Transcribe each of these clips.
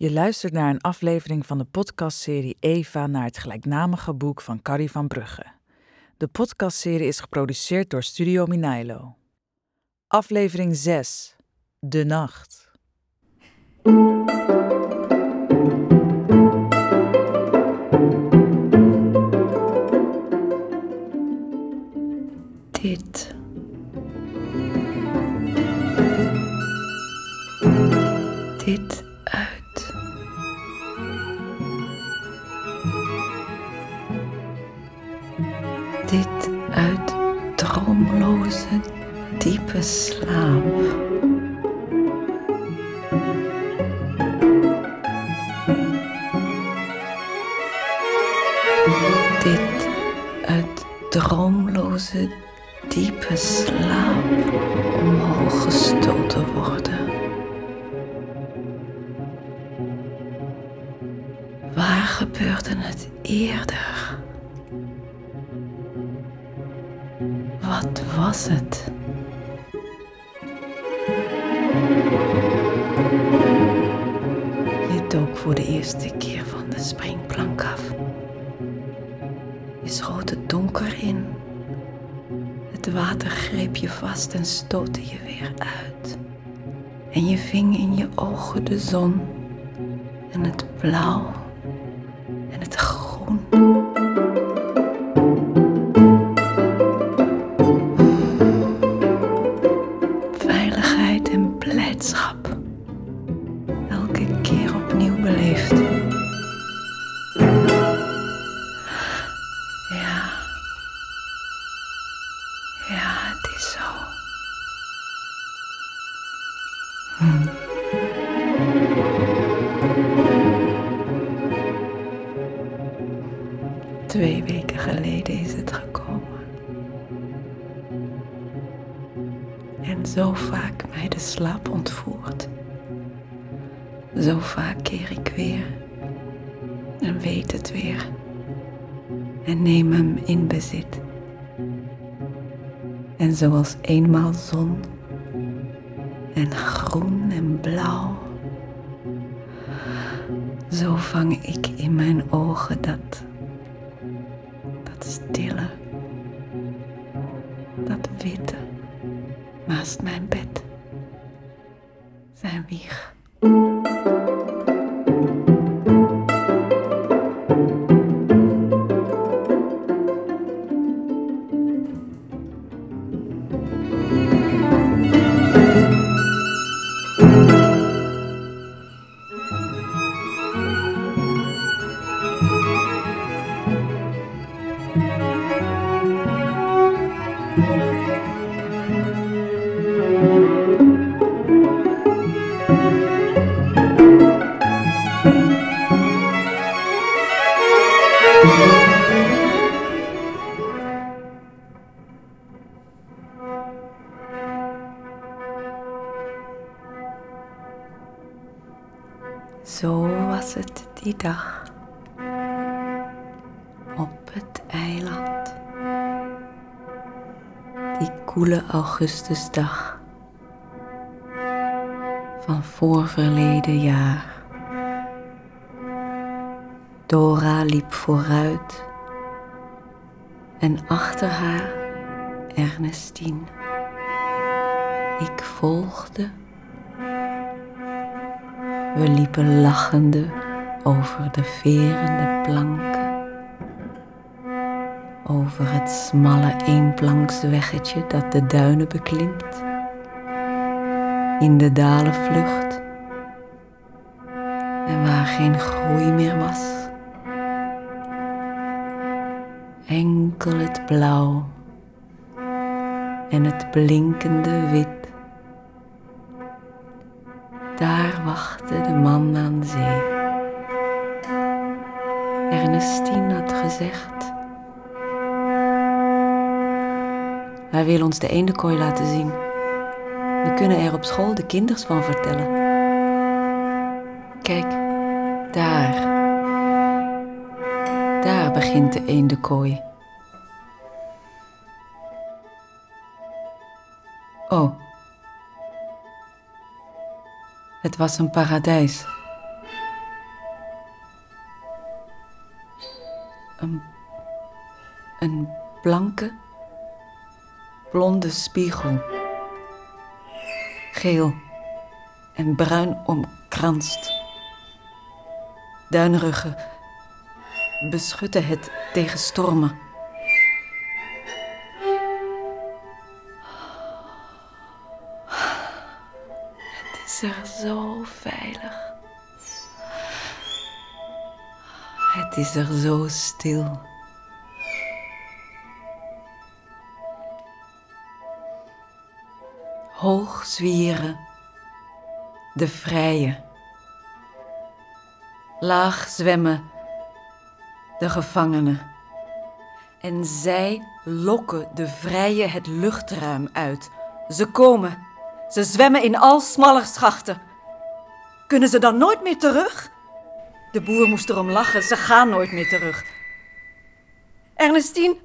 Je luistert naar een aflevering van de podcastserie Eva naar het gelijknamige boek van Carrie van Brugge. De podcastserie is geproduceerd door Studio Minailo. Aflevering 6. De Nacht. Het water greep je vast en stootte je weer uit. En je ving in je ogen de zon en het blauw en het groen. Koele augustusdag. Van voorverleden jaar. Dora liep vooruit. En achter haar Ernestine. Ik volgde. We liepen lachende over de verende planken. Over het smalle eenplanksweggetje dat de duinen beklimt. In de dalenvlucht. En waar geen groei meer was. Enkel het blauw en het blinkende wit daar wachtte de man aan zee. Ernestine had gezegd. Hij wil ons de eendenkooi laten zien. We kunnen er op school de kinders van vertellen. Kijk, daar. Daar begint de eendenkooi. Oh. Het was een paradijs. Blonde spiegel. Geel en bruin omkranst. Duinruggen beschutten het tegen stormen. Het is er zo veilig. Het is er zo stil. Hoog zwieren, de vrije. Laag zwemmen, de gevangenen. En zij lokken de vrije het luchtruim uit. Ze komen, ze zwemmen in al smaller schachten. Kunnen ze dan nooit meer terug? De boer moest erom lachen, ze gaan nooit meer terug. Ernestine?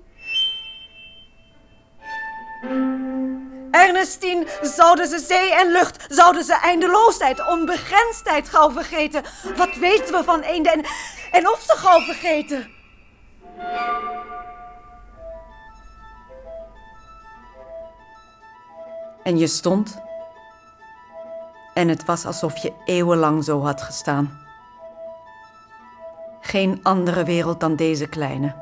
Ernestine, zouden ze zee en lucht, zouden ze eindeloosheid, onbegrensdheid gauw vergeten? Wat weten we van eenden en, en of ze gauw vergeten? En je stond. En het was alsof je eeuwenlang zo had gestaan. Geen andere wereld dan deze kleine.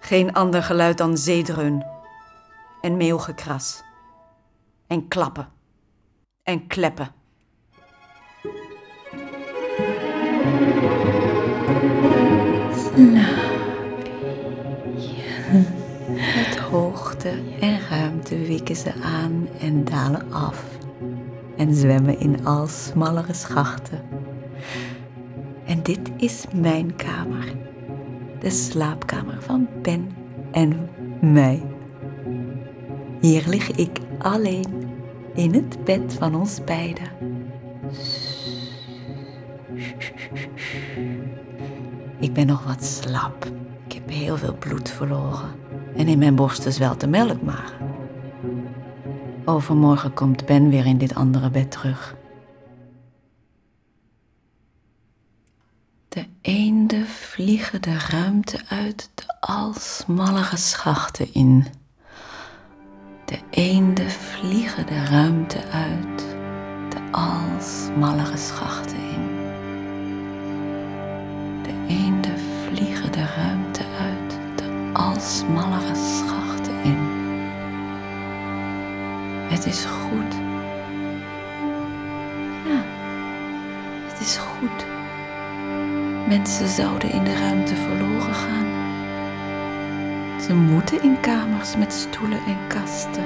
Geen ander geluid dan zeedreun en meeuwgekras en klappen en kleppen. Met hoogte en ruimte wikken ze aan en dalen af en zwemmen in al smallere schachten. En dit is mijn kamer, de slaapkamer van Ben en mij. Hier lig ik alleen in het bed van ons beiden. Ik ben nog wat slap. Ik heb heel veel bloed verloren. En in mijn borsten zwelt de melk maar. Overmorgen komt Ben weer in dit andere bed terug. De eenden vliegen de ruimte uit de al smallere schachten in. De eenden vliegen de ruimte uit de al smallere schachten in. De eenden vliegen de ruimte uit de al smallere schachten in. Het is goed. Ja, het is goed. Mensen zouden in de ruimte verloren gaan. Ze moeten in kamers met stoelen en kasten.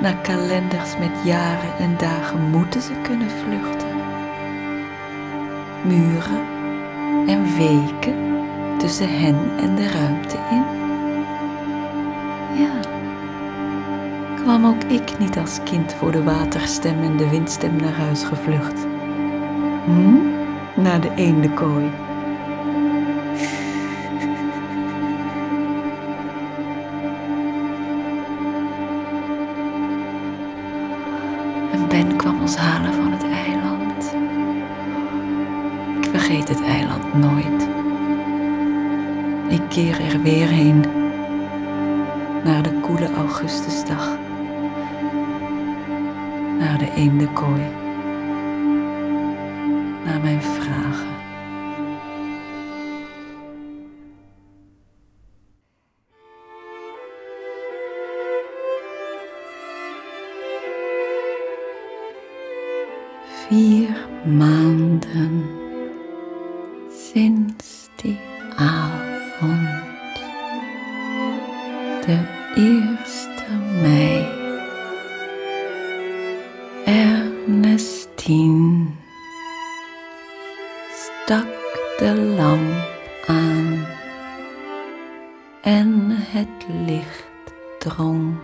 Naar kalenders met jaren en dagen moeten ze kunnen vluchten. Muren en weken tussen hen en de ruimte in. Ja, kwam ook ik niet als kind voor de waterstem en de windstem naar huis gevlucht. Hm? Naar de eendenkooi. De lamp aan en het licht drong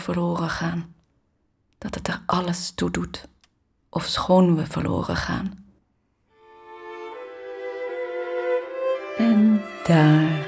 verloren gaan. Dat het er alles toe doet, of schoon we verloren gaan. En daar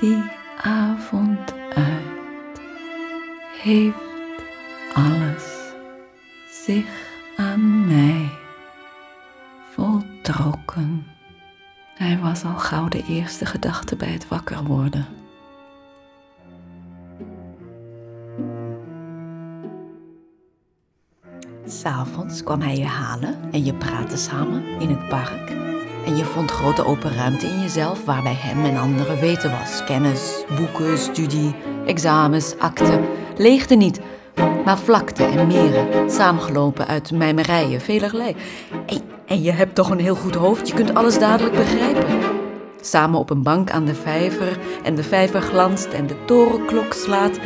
die avond uit heeft alles zich aan mij voltrokken. Hij was al gauw de eerste gedachte bij het wakker worden. S'avonds kwam hij je halen en je praatte samen in het park. En je vond grote open ruimte in jezelf waar bij hem en anderen weten was. Kennis, boeken, studie, examens, akten. Leegte niet, maar vlakte en meren. Samengelopen uit mijmerijen, velerlei. En, en je hebt toch een heel goed hoofd, je kunt alles dadelijk begrijpen. Samen op een bank aan de vijver en de vijver glanst en de torenklok slaat.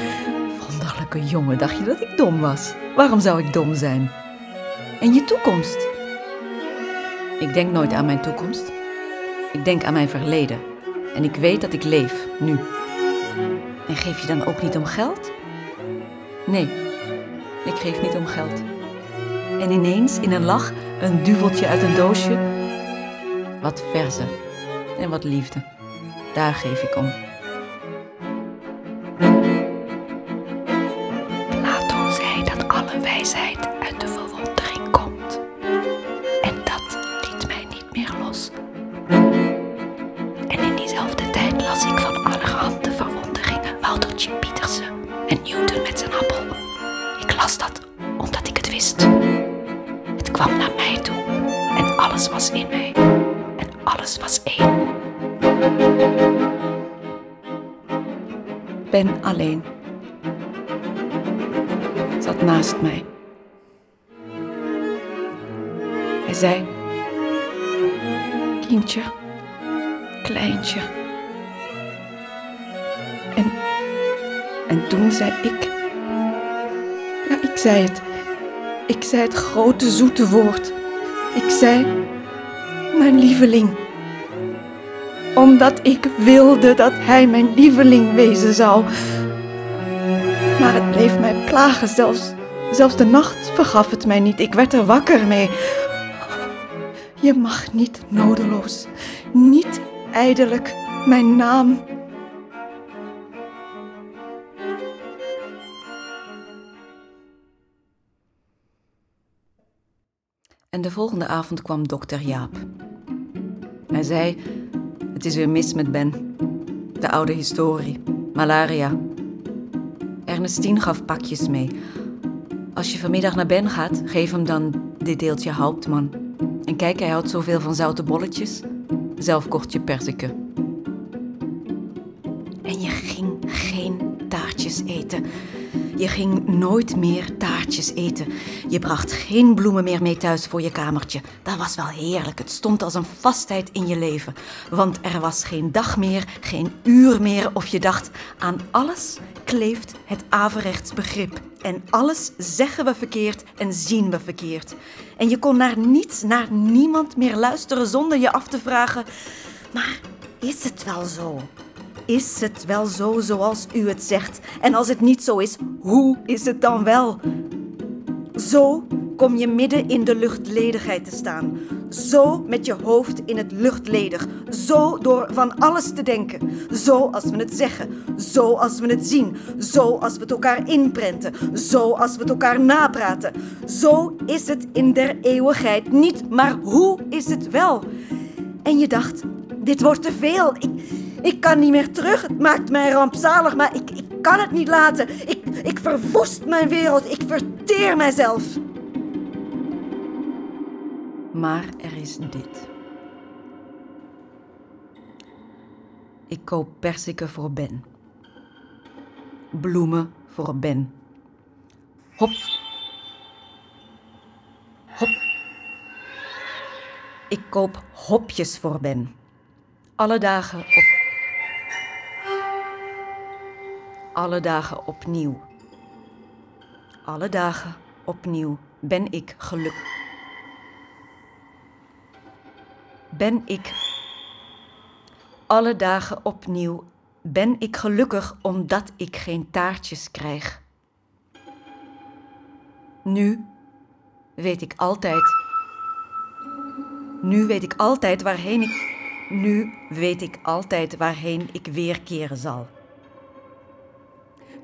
Wonderlijke jongen, dacht je dat ik dom was? Waarom zou ik dom zijn? En je toekomst? Ik denk nooit aan mijn toekomst. Ik denk aan mijn verleden. En ik weet dat ik leef, nu. En geef je dan ook niet om geld? Nee, ik geef niet om geld. En ineens, in een lach, een duveltje uit een doosje. Wat verzen en wat liefde. Daar geef ik om. Plato zei dat alle wijsheid uit de alleen. Zat naast mij. Hij zei: Kindje, kleintje. En, en toen zei ik: Ja, ik zei het. Ik zei het grote zoete woord. Ik zei: Mijn lieveling omdat ik wilde dat hij mijn lieveling wezen zou. Maar het bleef mij plagen, zelfs, zelfs de nacht vergaf het mij niet. Ik werd er wakker mee. Je mag niet nodeloos, niet ijdelijk mijn naam. En de volgende avond kwam dokter Jaap. Hij zei het is weer mis met Ben. De oude historie. Malaria. Ernestine gaf pakjes mee. Als je vanmiddag naar Ben gaat, geef hem dan dit deeltje Hauptman. En kijk, hij houdt zoveel van zoute bolletjes. Zelf kocht je perziken. En je ging geen taartjes eten. Je ging nooit meer taartjes eten. Je bracht geen bloemen meer mee thuis voor je kamertje. Dat was wel heerlijk. Het stond als een vastheid in je leven. Want er was geen dag meer, geen uur meer of je dacht aan alles kleeft het averechts begrip. En alles zeggen we verkeerd en zien we verkeerd. En je kon naar niets, naar niemand meer luisteren zonder je af te vragen: maar is het wel zo? Is het wel zo zoals u het zegt? En als het niet zo is, hoe is het dan wel? Zo kom je midden in de luchtledigheid te staan. Zo met je hoofd in het luchtledig. Zo door van alles te denken. Zo als we het zeggen. Zo als we het zien. Zo als we het elkaar inprenten. Zo als we het elkaar napraten. Zo is het in der eeuwigheid niet, maar hoe is het wel? En je dacht, dit wordt te veel. Ik, ik kan niet meer terug. Het maakt mij rampzalig, maar ik, ik kan het niet laten. Ik, ik verwoest mijn wereld. Ik verteer mijzelf. Maar er is dit. Ik koop persiken voor Ben. Bloemen voor Ben. Hop. Hop. Ik koop hopjes voor Ben. Alle dagen op. Alle dagen opnieuw. Alle dagen opnieuw ben ik gelukkig. Ben ik. Alle dagen opnieuw ben ik gelukkig omdat ik geen taartjes krijg. Nu weet ik altijd. Nu weet ik altijd waarheen ik. Nu weet ik altijd waarheen ik weerkeren zal.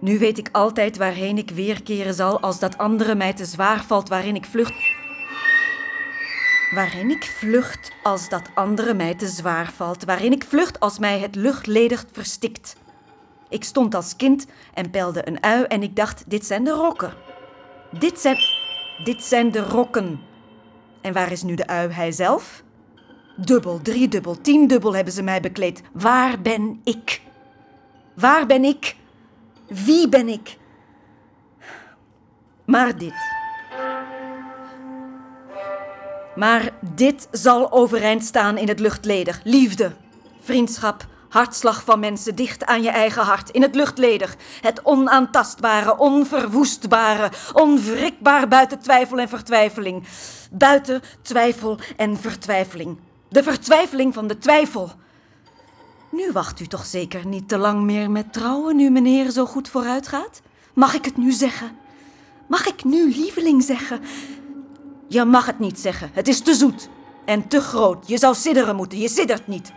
Nu weet ik altijd waarheen ik weerkeren zal als dat andere mij te zwaar valt, waarin ik vlucht. Waarin ik vlucht als dat andere mij te zwaar valt, waarin ik vlucht als mij het luchtledigt verstikt. Ik stond als kind en pelde een ui en ik dacht: dit zijn de rokken. Dit zijn, dit zijn de rokken. En waar is nu de ui, hij zelf? Dubbel, driedubbel, tiendubbel hebben ze mij bekleed. Waar ben ik? Waar ben ik? Wie ben ik? Maar dit. Maar dit zal overeind staan in het luchtledig. Liefde, vriendschap, hartslag van mensen dicht aan je eigen hart, in het luchtledig. Het onaantastbare, onverwoestbare, onwrikbaar buiten twijfel en vertwijfeling. Buiten twijfel en vertwijfeling. De vertwijfeling van de twijfel. Nu wacht u toch zeker niet te lang meer met trouwen, nu meneer zo goed vooruit gaat? Mag ik het nu zeggen? Mag ik nu lieveling zeggen? Je mag het niet zeggen, het is te zoet en te groot. Je zou sidderen moeten, je siddert niet.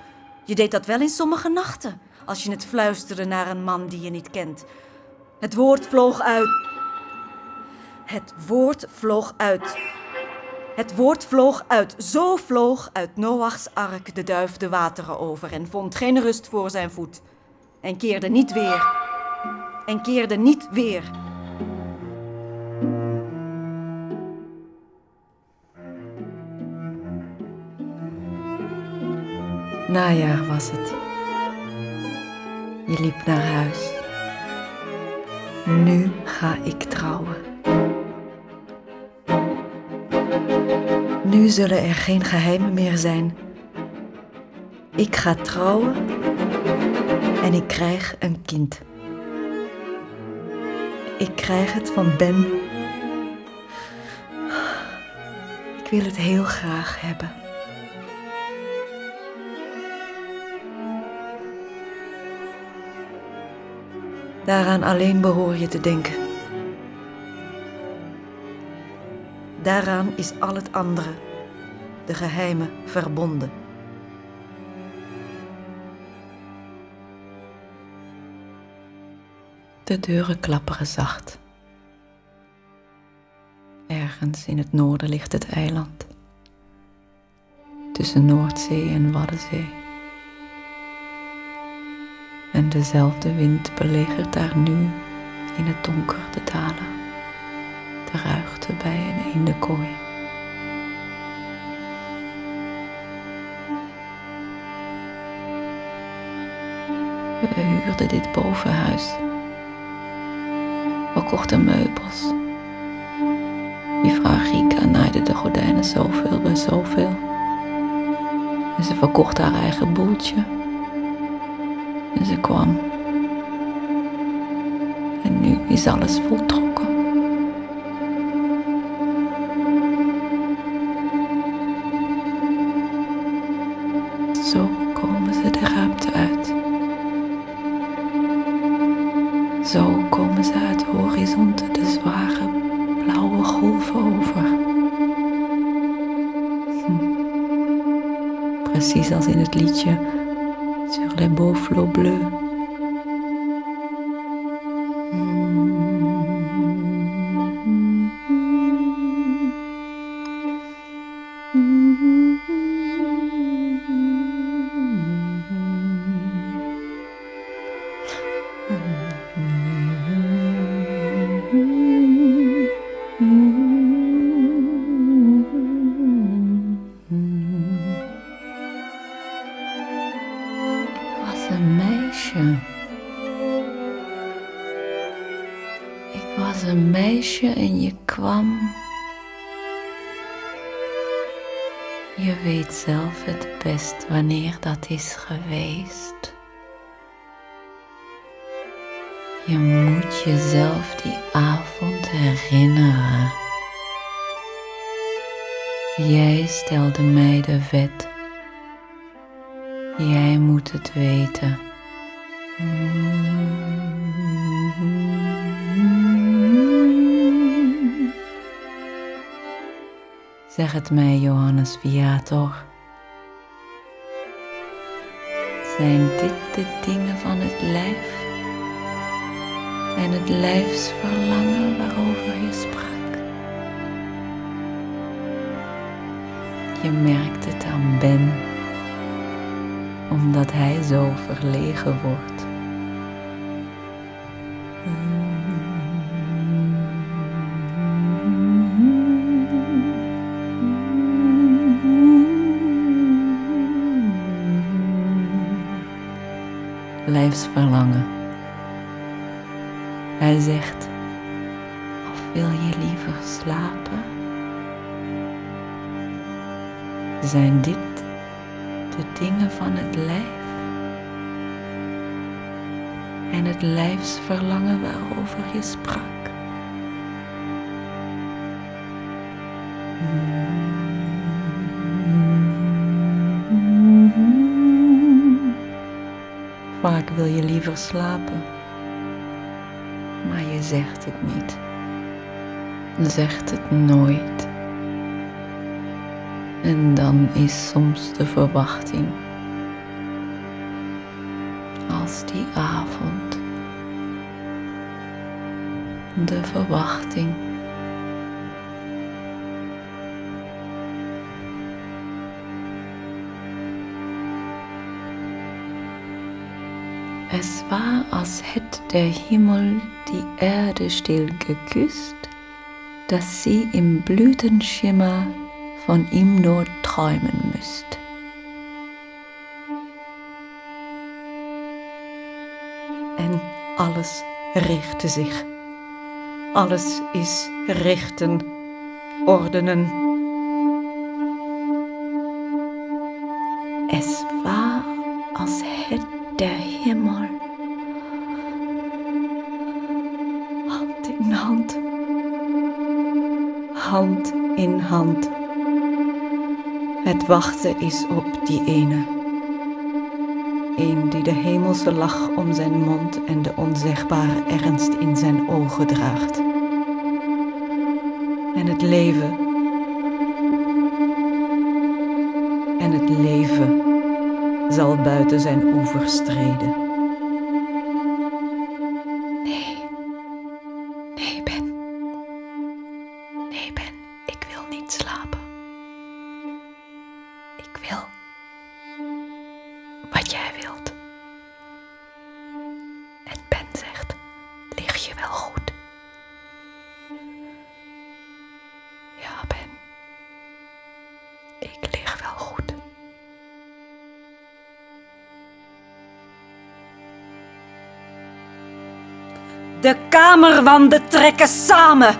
Je deed dat wel in sommige nachten, als je het fluisterde naar een man die je niet kent. Het woord vloog uit. Het woord vloog uit. Het woord vloog uit, zo vloog uit Noachs ark de duif de wateren over en vond geen rust voor zijn voet. En keerde niet weer. En keerde niet weer. Najaar was het. Je liep naar huis. Nu ga ik trouwen. Nu zullen er geen geheimen meer zijn. Ik ga trouwen en ik krijg een kind. Ik krijg het van Ben. Ik wil het heel graag hebben. Daaraan alleen behoor je te denken. Daaraan is al het andere, de geheimen, verbonden. De deuren klapperen zacht. Ergens in het noorden ligt het eiland. Tussen Noordzee en Waddenzee. En dezelfde wind belegert daar nu in het donker de dalen de ruigte bij een eendenkooi. We huurden dit bovenhuis. We kochten meubels. Mevrouw Rika naaide de gordijnen zoveel bij zoveel. En ze verkocht haar eigen boeltje. En ze kwam. En nu is alles voltrokken. Als in het liedje Sur les beaux flots bleus. Geweest. Je moet jezelf die avond herinneren. Jij stelde mij de wet. Jij moet het weten. Zeg het mij, Johannes Viator. Zijn dit de dingen van het lijf en het lijfsverlangen waarover je sprak? Je merkt het aan Ben, omdat hij zo verlegen wordt. Vaak wil je liever slapen, maar je zegt het niet. Zegt het nooit. En dan is soms de verwachting. Als die avond. De verwachting. Es war, als hätte der Himmel die Erde still geküsst, dass sie im Blütenschimmer von ihm nur träumen müsst. En alles richtte zich. Alles is richten, ordenen. Wachten is op die ene. Een die de hemelse lach om zijn mond en de onzegbare ernst in zijn ogen draagt. En het leven. En het leven zal buiten zijn oevers treden. De kamerwanden trekken samen.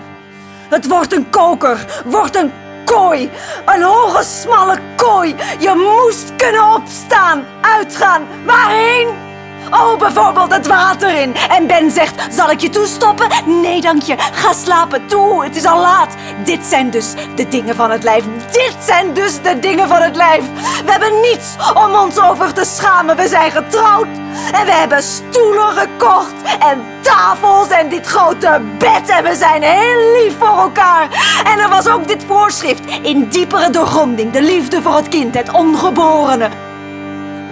Het wordt een koker, wordt een kooi. Een hoge, smalle kooi. Je moest kunnen opstaan, uitgaan. Waarheen? Oh, bijvoorbeeld het water in. En Ben zegt, zal ik je toestoppen? Nee, dank je. Ga slapen, toe. Het is al laat. Dit zijn dus de dingen van het lijf. Dit zijn dus de dingen van het lijf. We hebben niets om ons over te schamen. We zijn getrouwd. En we hebben stoelen gekocht. En tafels en dit grote bed. En we zijn heel lief voor elkaar. En er was ook dit voorschrift. In diepere doorgronding. De liefde voor het kind, het ongeborene.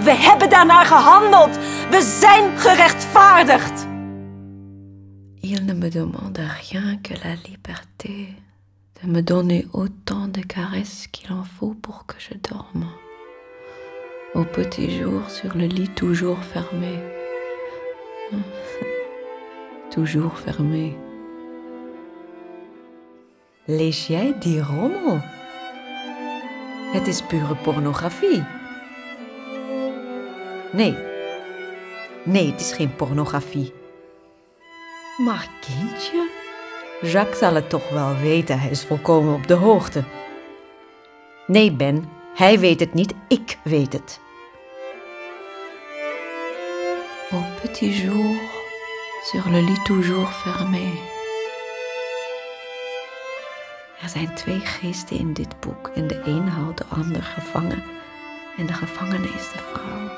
We hebben daarnaar gehandeld. We zijn gerechtvaardigd. Il ne me demande rien que la liberté de me donner autant de caresses qu'il en faut pour que je dorme. Au petit jour sur le lit toujours fermé. toujours fermé. Lees jij die rommel? Het is pure pornografie. Nee. Nee, het is geen pornografie. Maar kindje, Jacques zal het toch wel weten, hij is volkomen op de hoogte. Nee, Ben, hij weet het niet, ik weet het. Petit jour, sur le lit toujours fermé. Er zijn twee geesten in dit boek en de een houdt de ander gevangen. En de gevangene is de vrouw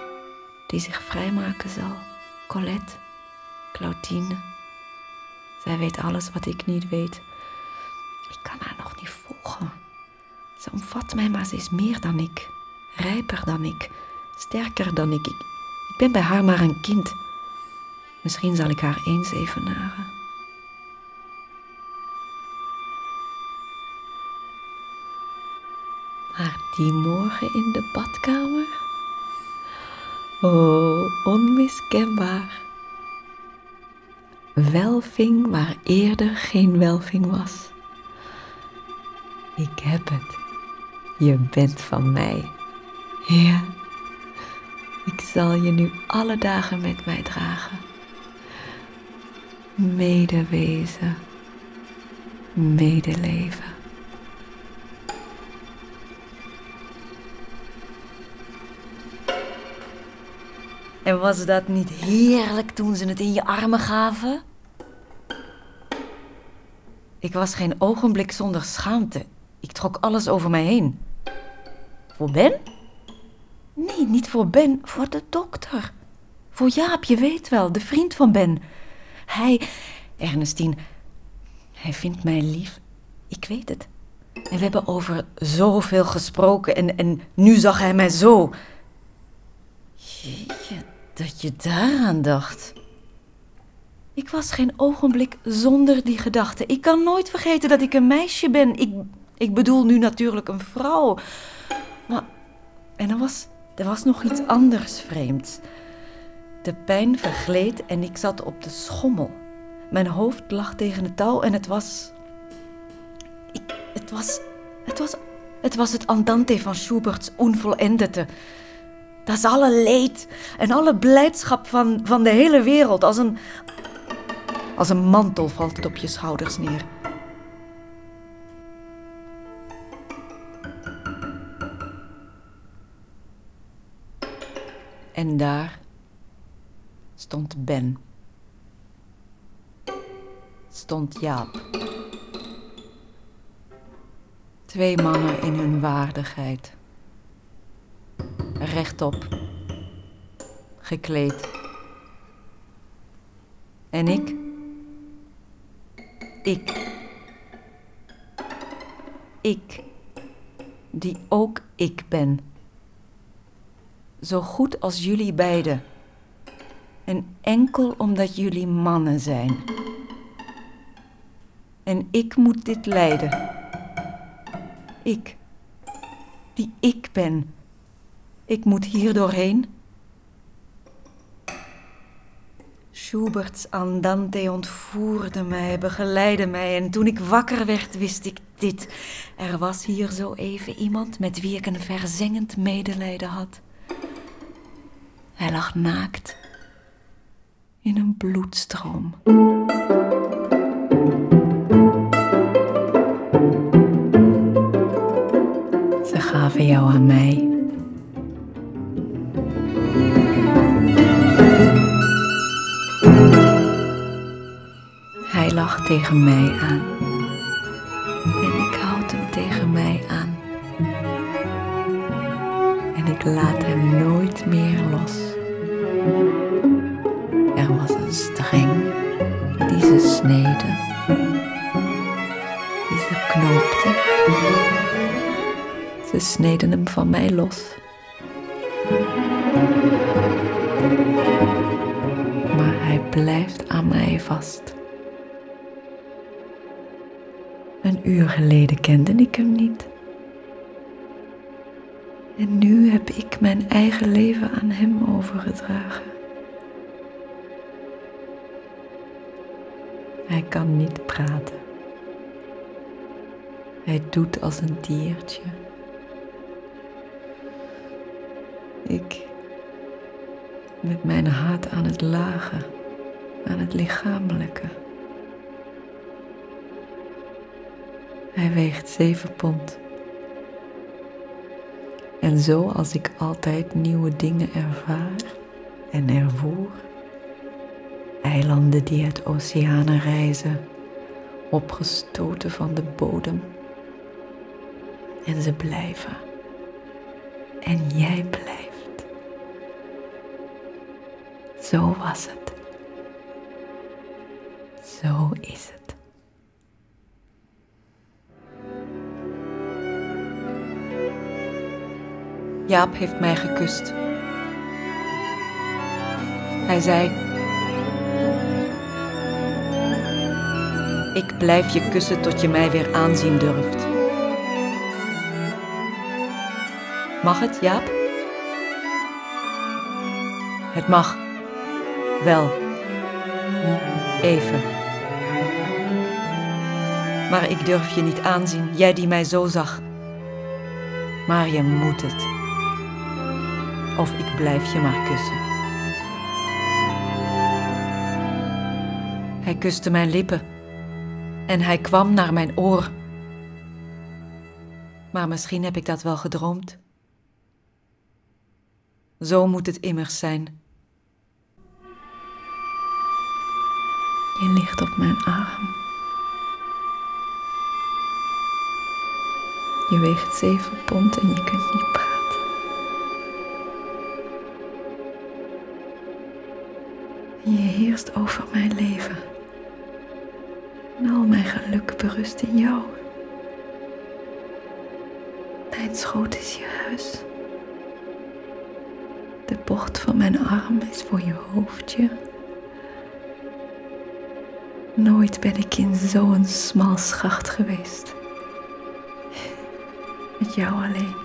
die zich vrijmaken zal. Colette, Claudine. Zij weet alles wat ik niet weet. Ik kan haar nog niet volgen. Ze omvat mij, maar ze is meer dan ik. Rijper dan ik. Sterker dan ik. ik. Ik ben bij haar maar een kind. Misschien zal ik haar eens evenaren. Maar die morgen in de badkamer? Oh, onmiskenbaar. Welving waar eerder geen welving was. Ik heb het. Je bent van mij. Ja. Ik zal je nu alle dagen met mij dragen. Medewezen. Medeleven. En was dat niet heerlijk toen ze het in je armen gaven? Ik was geen ogenblik zonder schaamte. Ik trok alles over mij heen. Voor Ben? Nee, niet voor Ben, voor de dokter. Voor Jaap, je weet wel, de vriend van Ben. Hij, Ernestine, hij vindt mij lief. Ik weet het. En we hebben over zoveel gesproken en, en nu zag hij mij zo. Jeetje, dat je daaraan dacht. Ik was geen ogenblik zonder die gedachte. Ik kan nooit vergeten dat ik een meisje ben. Ik, ik bedoel nu natuurlijk een vrouw. Maar, en er was, er was nog iets anders vreemds. De pijn vergleed en ik zat op de schommel. Mijn hoofd lag tegen het touw en het was. Het was. Het was. Het was het Andante van Schubert's Unvollendete. Dat is alle leed en alle blijdschap van, van de hele wereld. Als een, als een mantel valt het op je schouders neer. En daar stond Ben. Stond Jaap. Twee mannen in hun waardigheid. Rechtop. Gekleed. En ik? Ik. Ik. Die ook ik ben. Zo goed als jullie beiden. En enkel omdat jullie mannen zijn. En ik moet dit leiden. Ik. Die ik ben. Ik moet hier doorheen. Schuberts Andante ontvoerde mij, begeleidde mij en toen ik wakker werd wist ik dit. Er was hier zo even iemand met wie ik een verzengend medelijden had. Hij lag naakt in een bloedstroom. Ze gaven jou aan mij. Hij lag tegen mij aan. En ik houd hem tegen mij aan. En ik laat hem nooit meer los. Ze sneden hem van mij los. Maar hij blijft aan mij vast. Een uur geleden kende ik hem niet. En nu heb ik mijn eigen leven aan hem overgedragen. Hij kan niet praten. Hij doet als een diertje. Ik met mijn haat aan het lage, aan het lichamelijke. Hij weegt zeven pond. En zo als ik altijd nieuwe dingen ervaar en ervoer, eilanden die uit oceanen reizen, opgestoten van de bodem. En ze blijven. En jij blijft. Zo was het. Zo is het. Jaap heeft mij gekust. Hij zei: Ik blijf je kussen tot je mij weer aanzien durft. Mag het, Jaap? Het mag. Wel. Even. Maar ik durf je niet aanzien, jij die mij zo zag. Maar je moet het. Of ik blijf je maar kussen. Hij kuste mijn lippen en hij kwam naar mijn oor. Maar misschien heb ik dat wel gedroomd. Zo moet het immers zijn. Je ligt op mijn arm. Je weegt zeven pond en je kunt niet praten. En je heerst over mijn leven. En al mijn geluk berust in jou. Mijn schoot is je huis. De bocht van mijn arm is voor je hoofdje. Nooit ben ik in zo'n smal schacht geweest. Met jou alleen.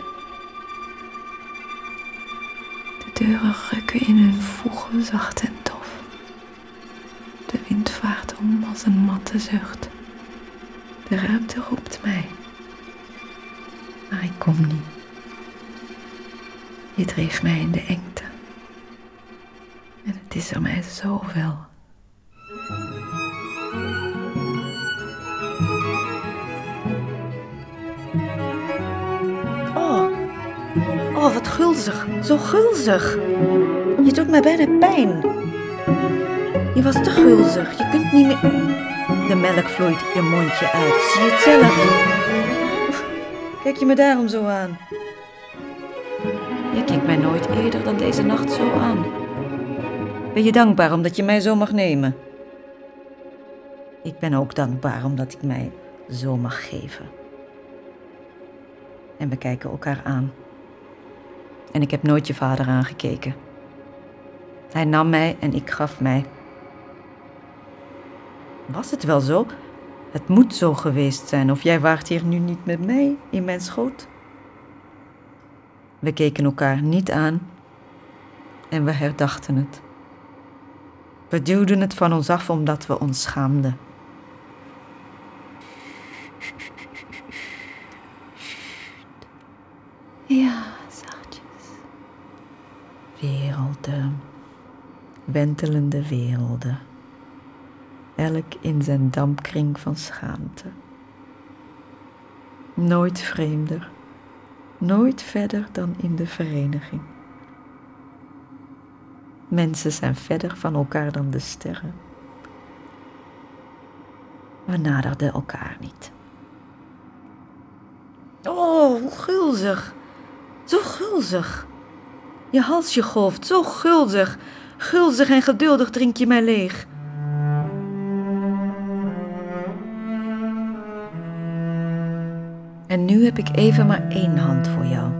De deuren rukken in hun voegen zacht en dof. De wind vaart om als een matte zucht. De ruimte roept mij. Maar ik kom niet. Je dreef mij in de engte. En het is er mij zoveel. Oh, wat gulzig. Zo gulzig. Je doet mij bijna pijn. Je was te gulzig. Je kunt niet meer... De melk vloeit je mondje uit. Zie je het zelf? Kijk je me daarom zo aan? Je kijkt mij nooit eerder dan deze nacht zo aan. Ben je dankbaar omdat je mij zo mag nemen? Ik ben ook dankbaar omdat ik mij zo mag geven. En we kijken elkaar aan. En ik heb nooit je vader aangekeken. Hij nam mij en ik gaf mij. Was het wel zo? Het moet zo geweest zijn, of jij waart hier nu niet met mij in mijn schoot? We keken elkaar niet aan en we herdachten het. We duwden het van ons af omdat we ons schaamden. Ja. Werelden, wentelende werelden. Elk in zijn dampkring van schaamte. Nooit vreemder, nooit verder dan in de vereniging. Mensen zijn verder van elkaar dan de sterren. We naderden elkaar niet. Oh, hoe gulzig. Zo gulzig. Je halsje golft, zo gulzig. Gulzig en geduldig drink je mij leeg. En nu heb ik even maar één hand voor jou.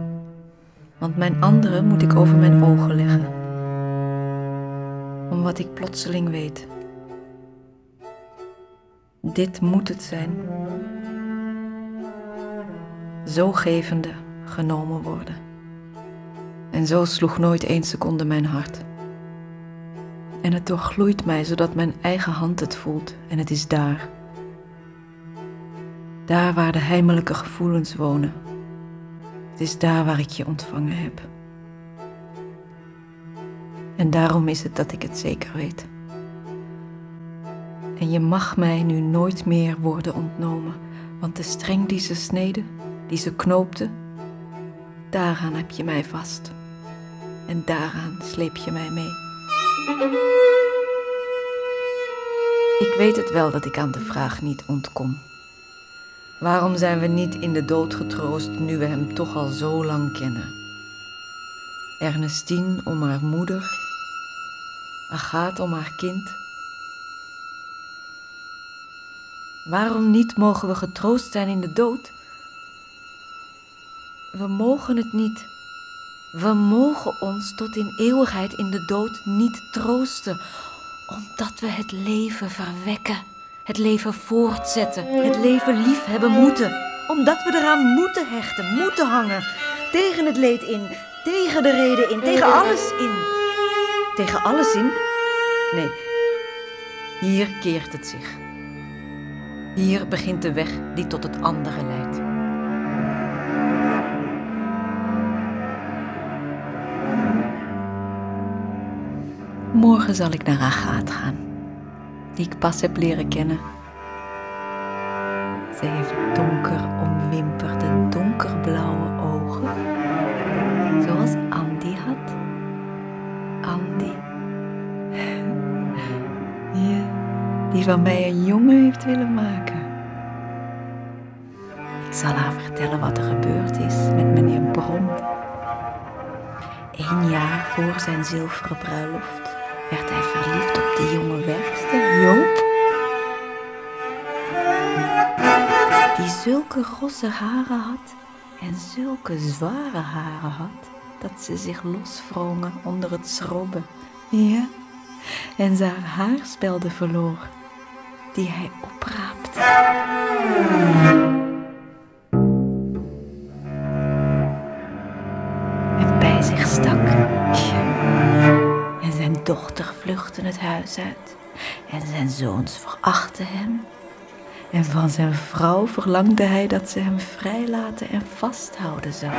Want mijn andere moet ik over mijn ogen leggen. Om wat ik plotseling weet. Dit moet het zijn. Zo gevende genomen worden. En zo sloeg nooit één seconde mijn hart. En het doorgloeit mij zodat mijn eigen hand het voelt en het is daar. Daar waar de heimelijke gevoelens wonen. Het is daar waar ik je ontvangen heb. En daarom is het dat ik het zeker weet. En je mag mij nu nooit meer worden ontnomen, want de streng die ze sneden, die ze knoopte, daaraan heb je mij vast. En daaraan sleep je mij mee. Ik weet het wel dat ik aan de vraag niet ontkom. Waarom zijn we niet in de dood getroost nu we hem toch al zo lang kennen? Ernestine om haar moeder, Agathe om haar kind. Waarom niet mogen we getroost zijn in de dood? We mogen het niet. We mogen ons tot in eeuwigheid in de dood niet troosten, omdat we het leven verwekken, het leven voortzetten, het leven lief hebben moeten, omdat we eraan moeten hechten, moeten hangen, tegen het leed in, tegen de reden in, tegen alles in. Tegen alles in? Nee, hier keert het zich. Hier begint de weg die tot het andere leidt. Morgen zal ik naar Agathe gaan, die ik pas heb leren kennen. Ze heeft donker omwimperde, donkerblauwe ogen, zoals Andy had. Andy. Die van mij een jongen heeft willen maken. Ik zal haar vertellen wat er gebeurd is met meneer Bron. Eén jaar voor zijn zilveren bruiloft werd hij verliefd op die jonge werkster, Joop. Die zulke rosse haren had en zulke zware haren had, dat ze zich loswrongen onder het schrobben. Ja, en ze haar haarspelden verloor, die hij opraapte. Dochter vluchtte het huis uit. En zijn zoons verachten hem. En van zijn vrouw verlangde hij dat ze hem vrijlaten en vasthouden zou.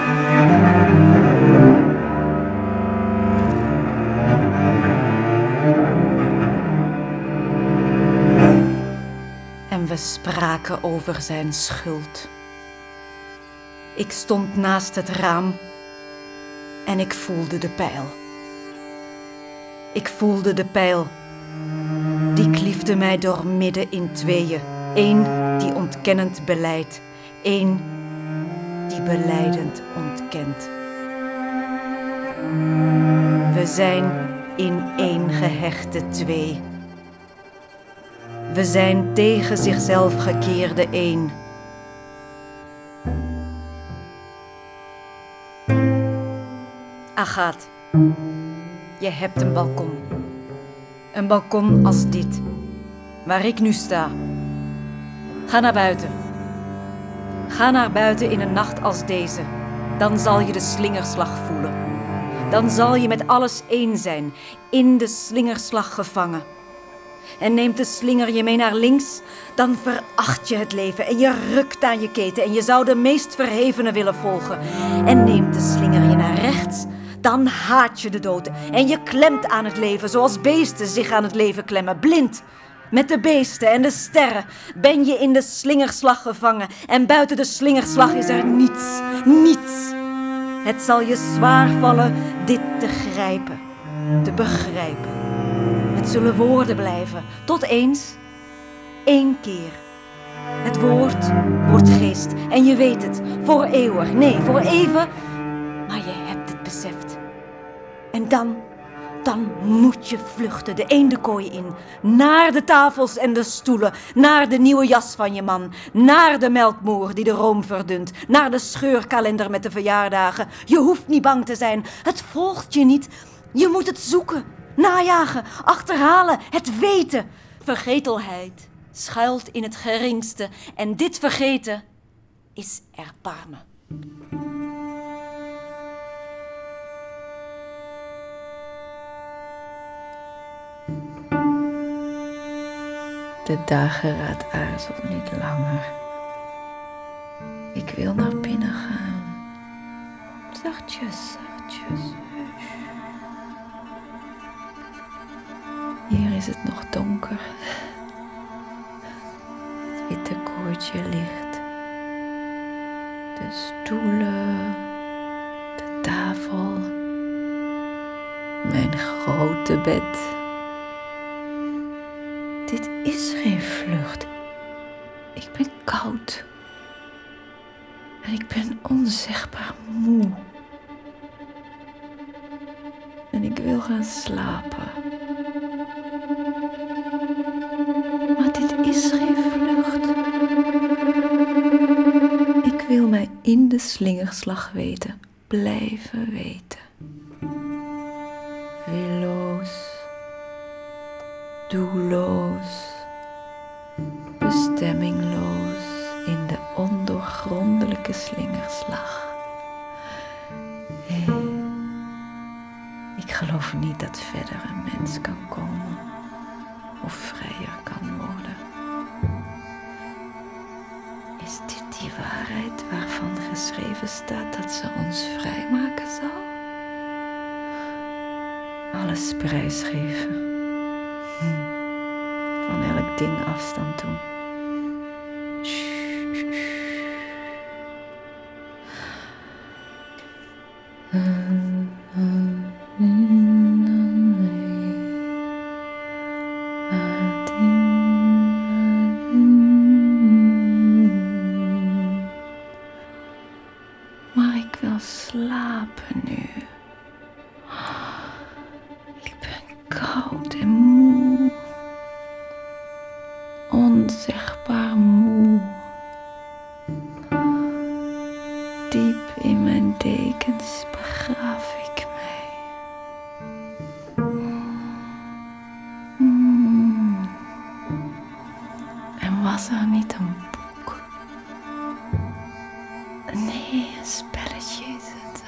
En we spraken over zijn schuld. Ik stond naast het raam en ik voelde de pijl. Ik voelde de pijl. Die kliefde mij door midden in tweeën. Eén die ontkennend beleidt, één die beleidend ontkent. We zijn in één gehechte twee. We zijn tegen zichzelf gekeerde één. Agathe, je hebt een balkon. Een balkon als dit, waar ik nu sta. Ga naar buiten. Ga naar buiten in een nacht als deze. Dan zal je de slingerslag voelen. Dan zal je met alles één zijn, in de slingerslag gevangen. En neemt de slinger je mee naar links, dan veracht je het leven en je rukt aan je keten en je zou de meest verhevene willen volgen. En neemt de slinger je naar rechts, dan haat je de dood en je klemt aan het leven zoals beesten zich aan het leven klemmen, blind. Met de beesten en de sterren ben je in de slingerslag gevangen en buiten de slingerslag is er niets, niets. Het zal je zwaar vallen dit te grijpen, te begrijpen. Het zullen woorden blijven, tot eens, één keer. Het woord wordt geest en je weet het, voor eeuwig, nee, voor even, maar je hebt het beseft. En dan, dan moet je vluchten, de eendenkooi in, naar de tafels en de stoelen, naar de nieuwe jas van je man, naar de melkmoer die de room verdunt, naar de scheurkalender met de verjaardagen. Je hoeft niet bang te zijn, het volgt je niet. Je moet het zoeken, najagen, achterhalen, het weten. Vergetelheid schuilt in het geringste en dit vergeten is erbarmen. De dageraad aarzelt niet langer. Ik wil naar binnen gaan. Zachtjes, zachtjes. Hier is het nog donker. tafeltje ligt. De stoelen, de tafel, mijn grote bed. Dit is geen vlucht. Ik ben koud. En ik ben onzegbaar moe. En ik wil gaan slapen. Maar dit is geen vlucht. Ik wil mij in de slingerslag weten, blijven weten. Doelloos, bestemmingloos in de ondoorgrondelijke slingerslag. Ik geloof niet dat verder een mens kan komen of vrijer kan worden. Is dit die waarheid waarvan geschreven staat dat ze ons vrijmaken zal? Alles prijsgeven. Van elk ding afstand doen. Nee, een spelletje is het.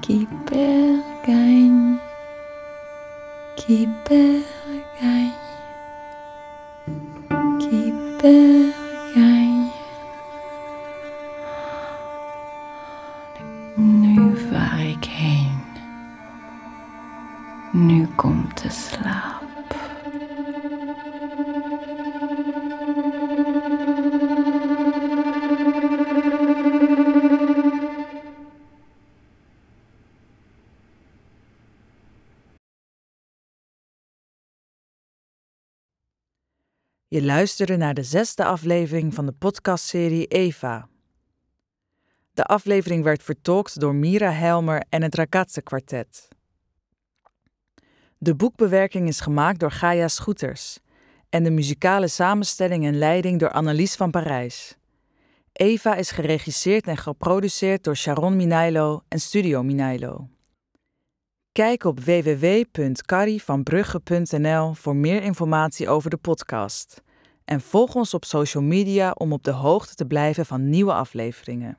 Kipergain, Je luisterde naar de zesde aflevering van de podcastserie Eva. De aflevering werd vertolkt door Mira Helmer en het Ragazze Quartet. De boekbewerking is gemaakt door Gaia Schoeters en de muzikale samenstelling en leiding door Annelies van Parijs. Eva is geregisseerd en geproduceerd door Sharon Minailo en Studio Minailo. Kijk op www.carrievanbrugge.nl voor meer informatie over de podcast. En volg ons op social media om op de hoogte te blijven van nieuwe afleveringen.